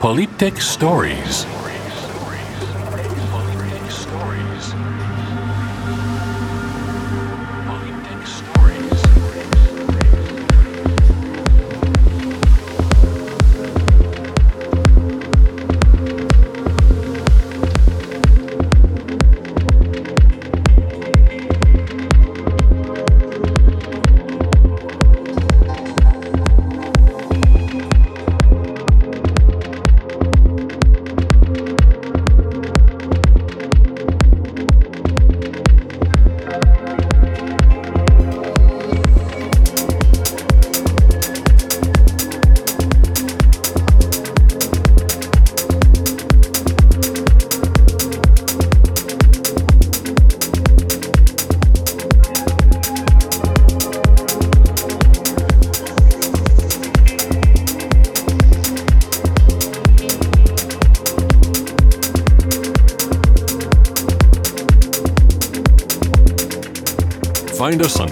Polyptych Stories.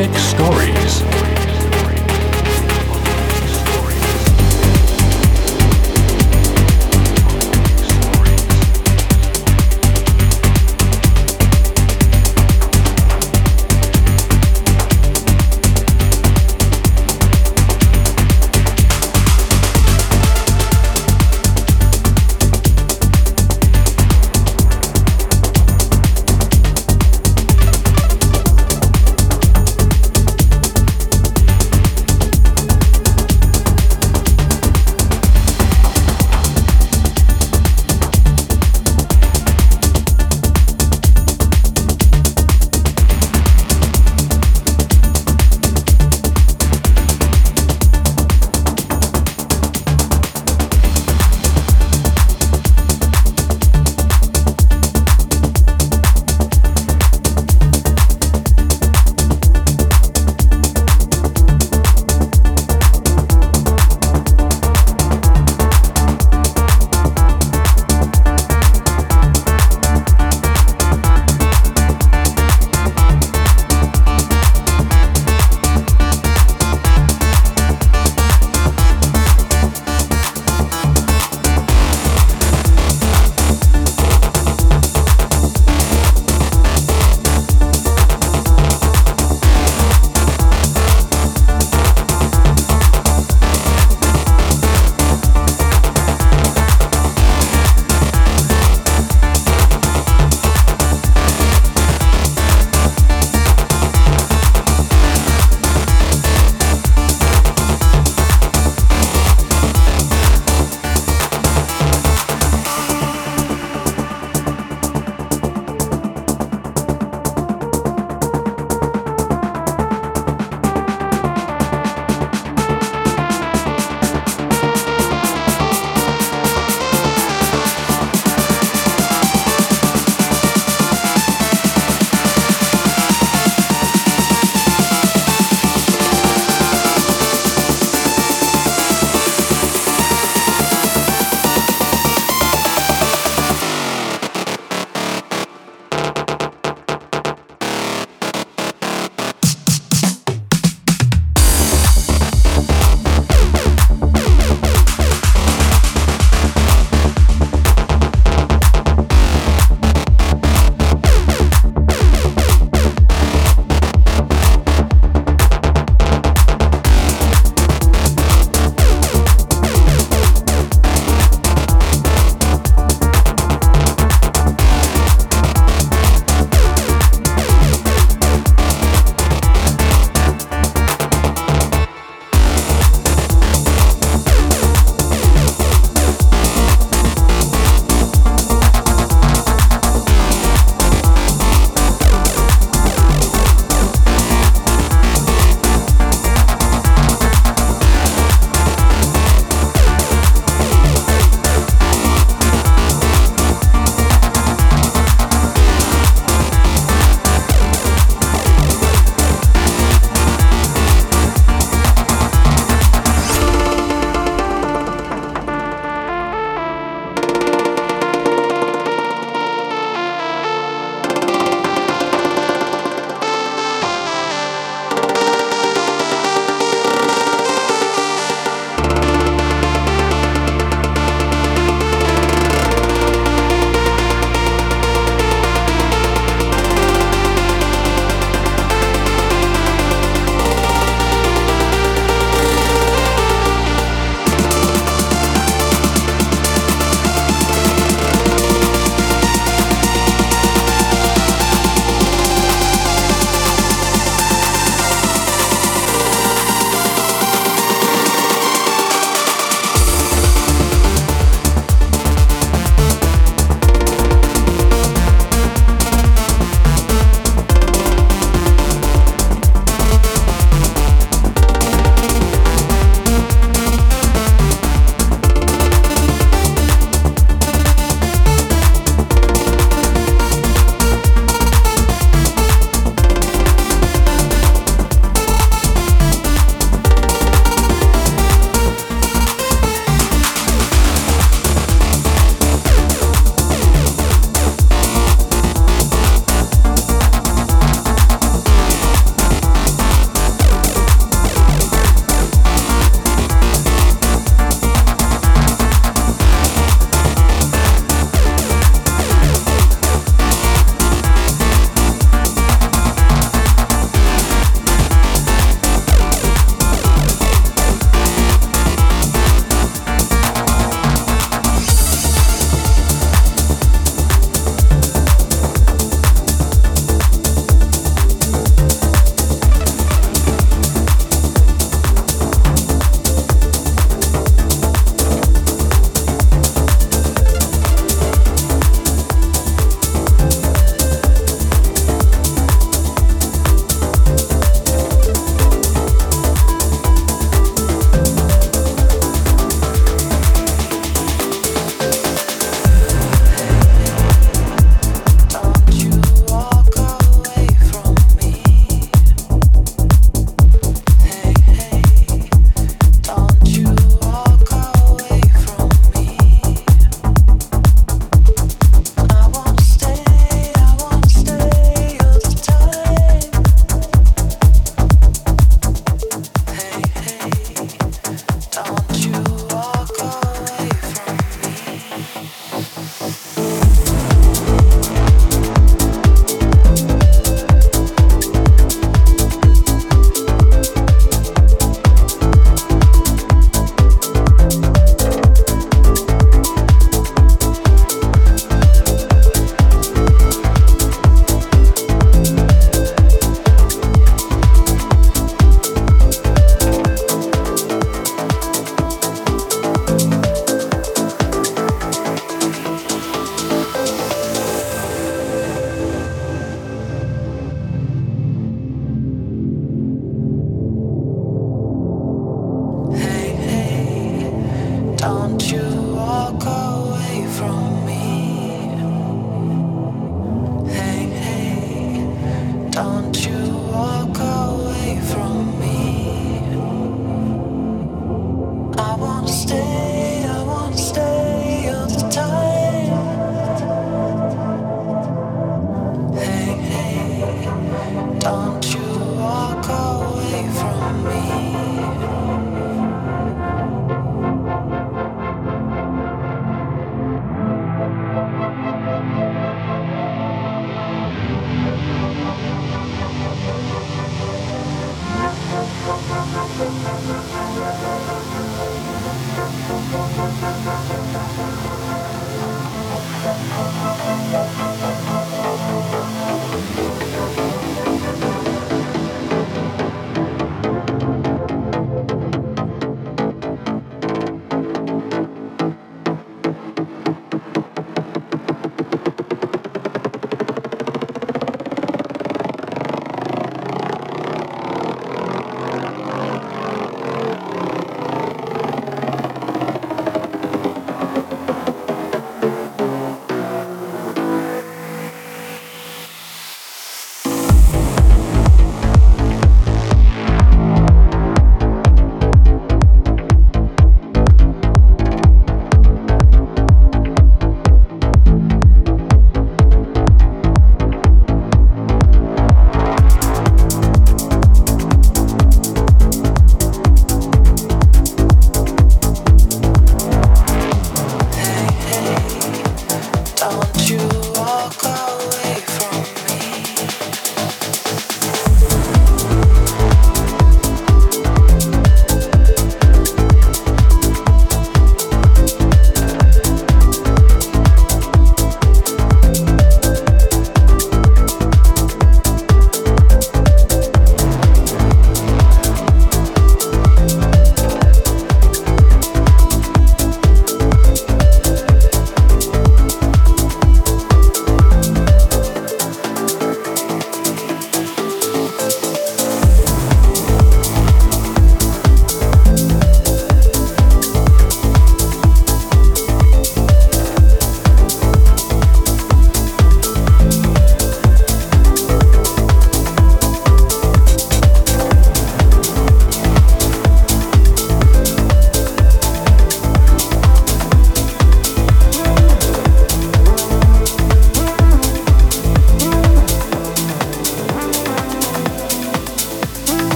Authentic Stories.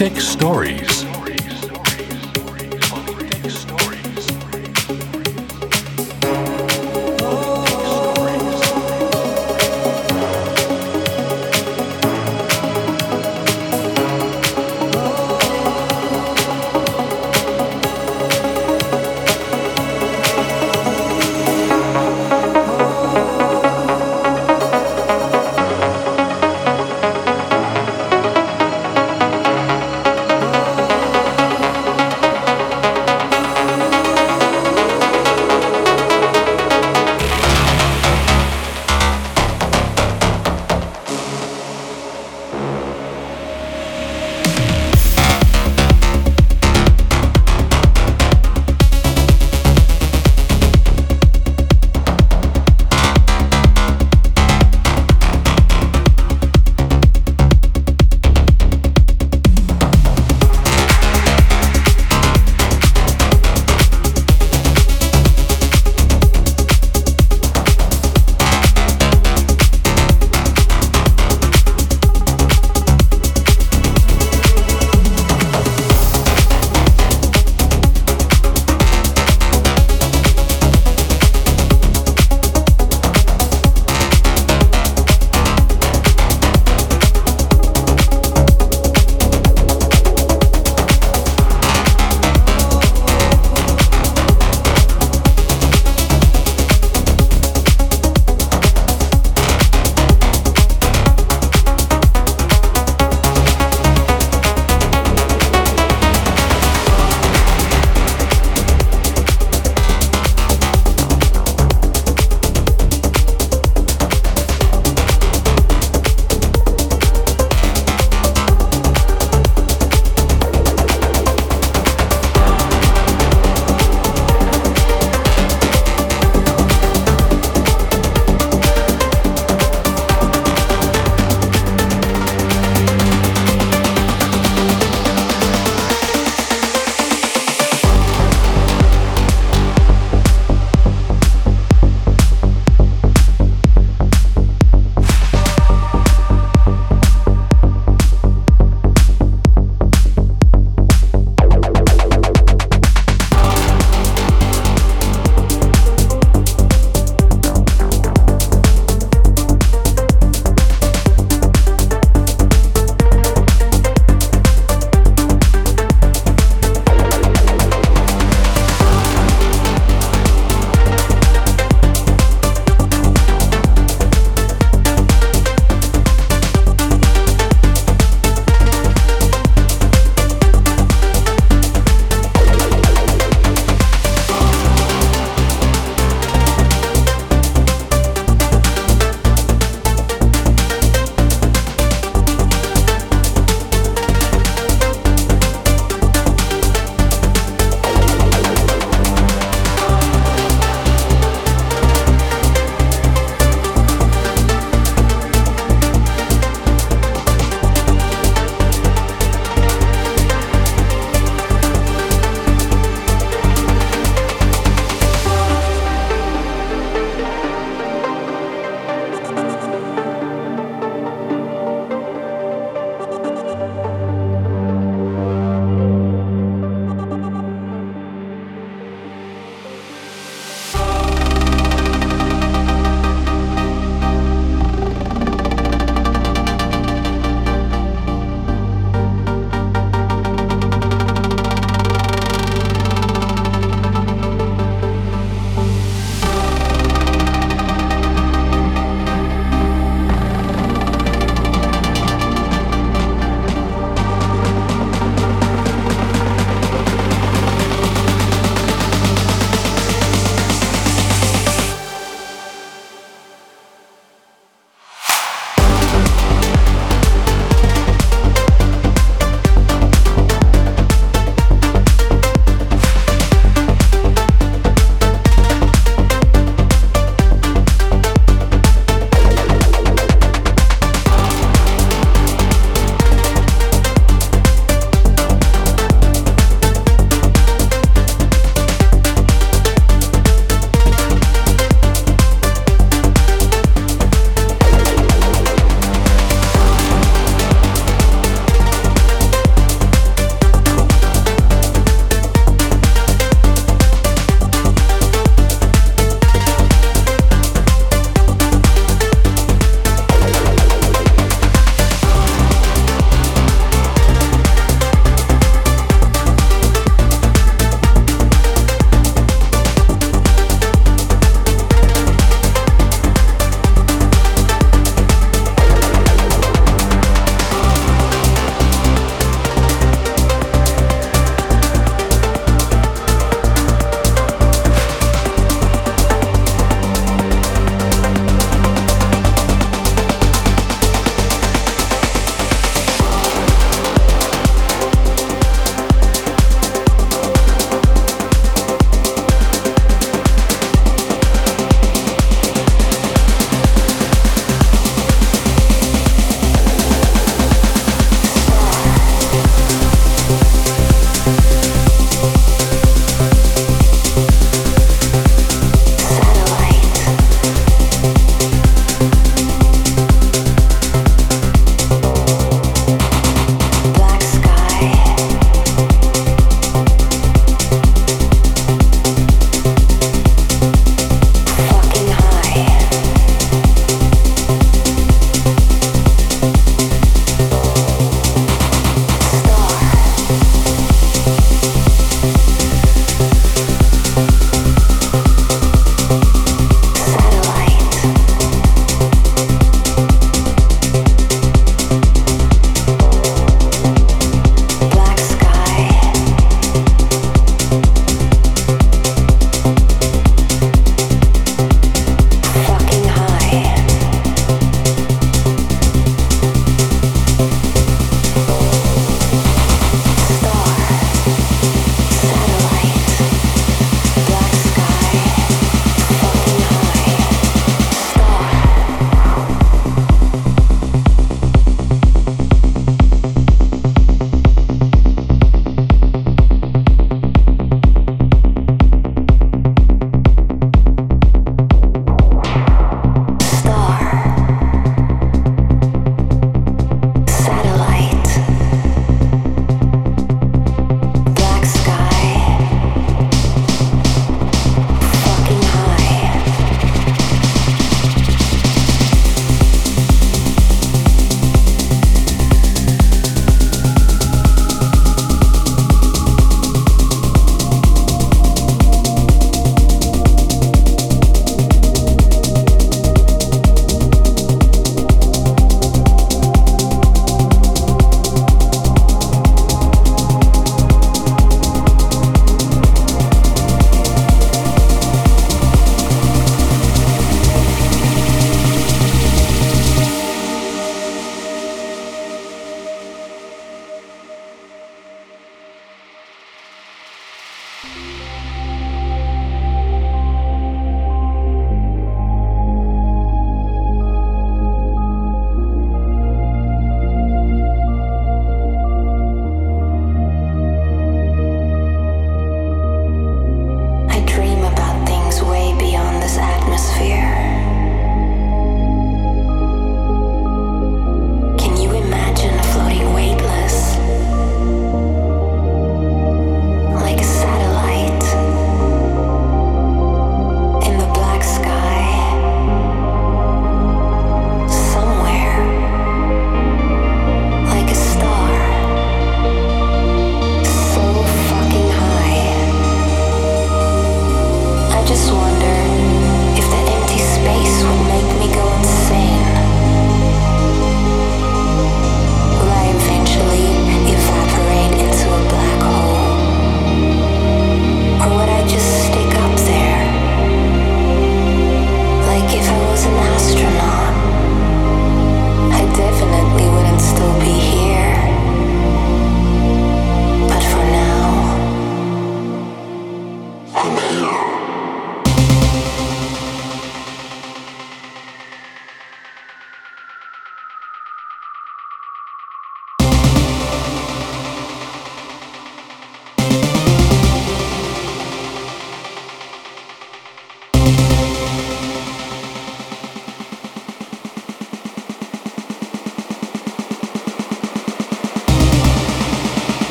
Polyptych Stories.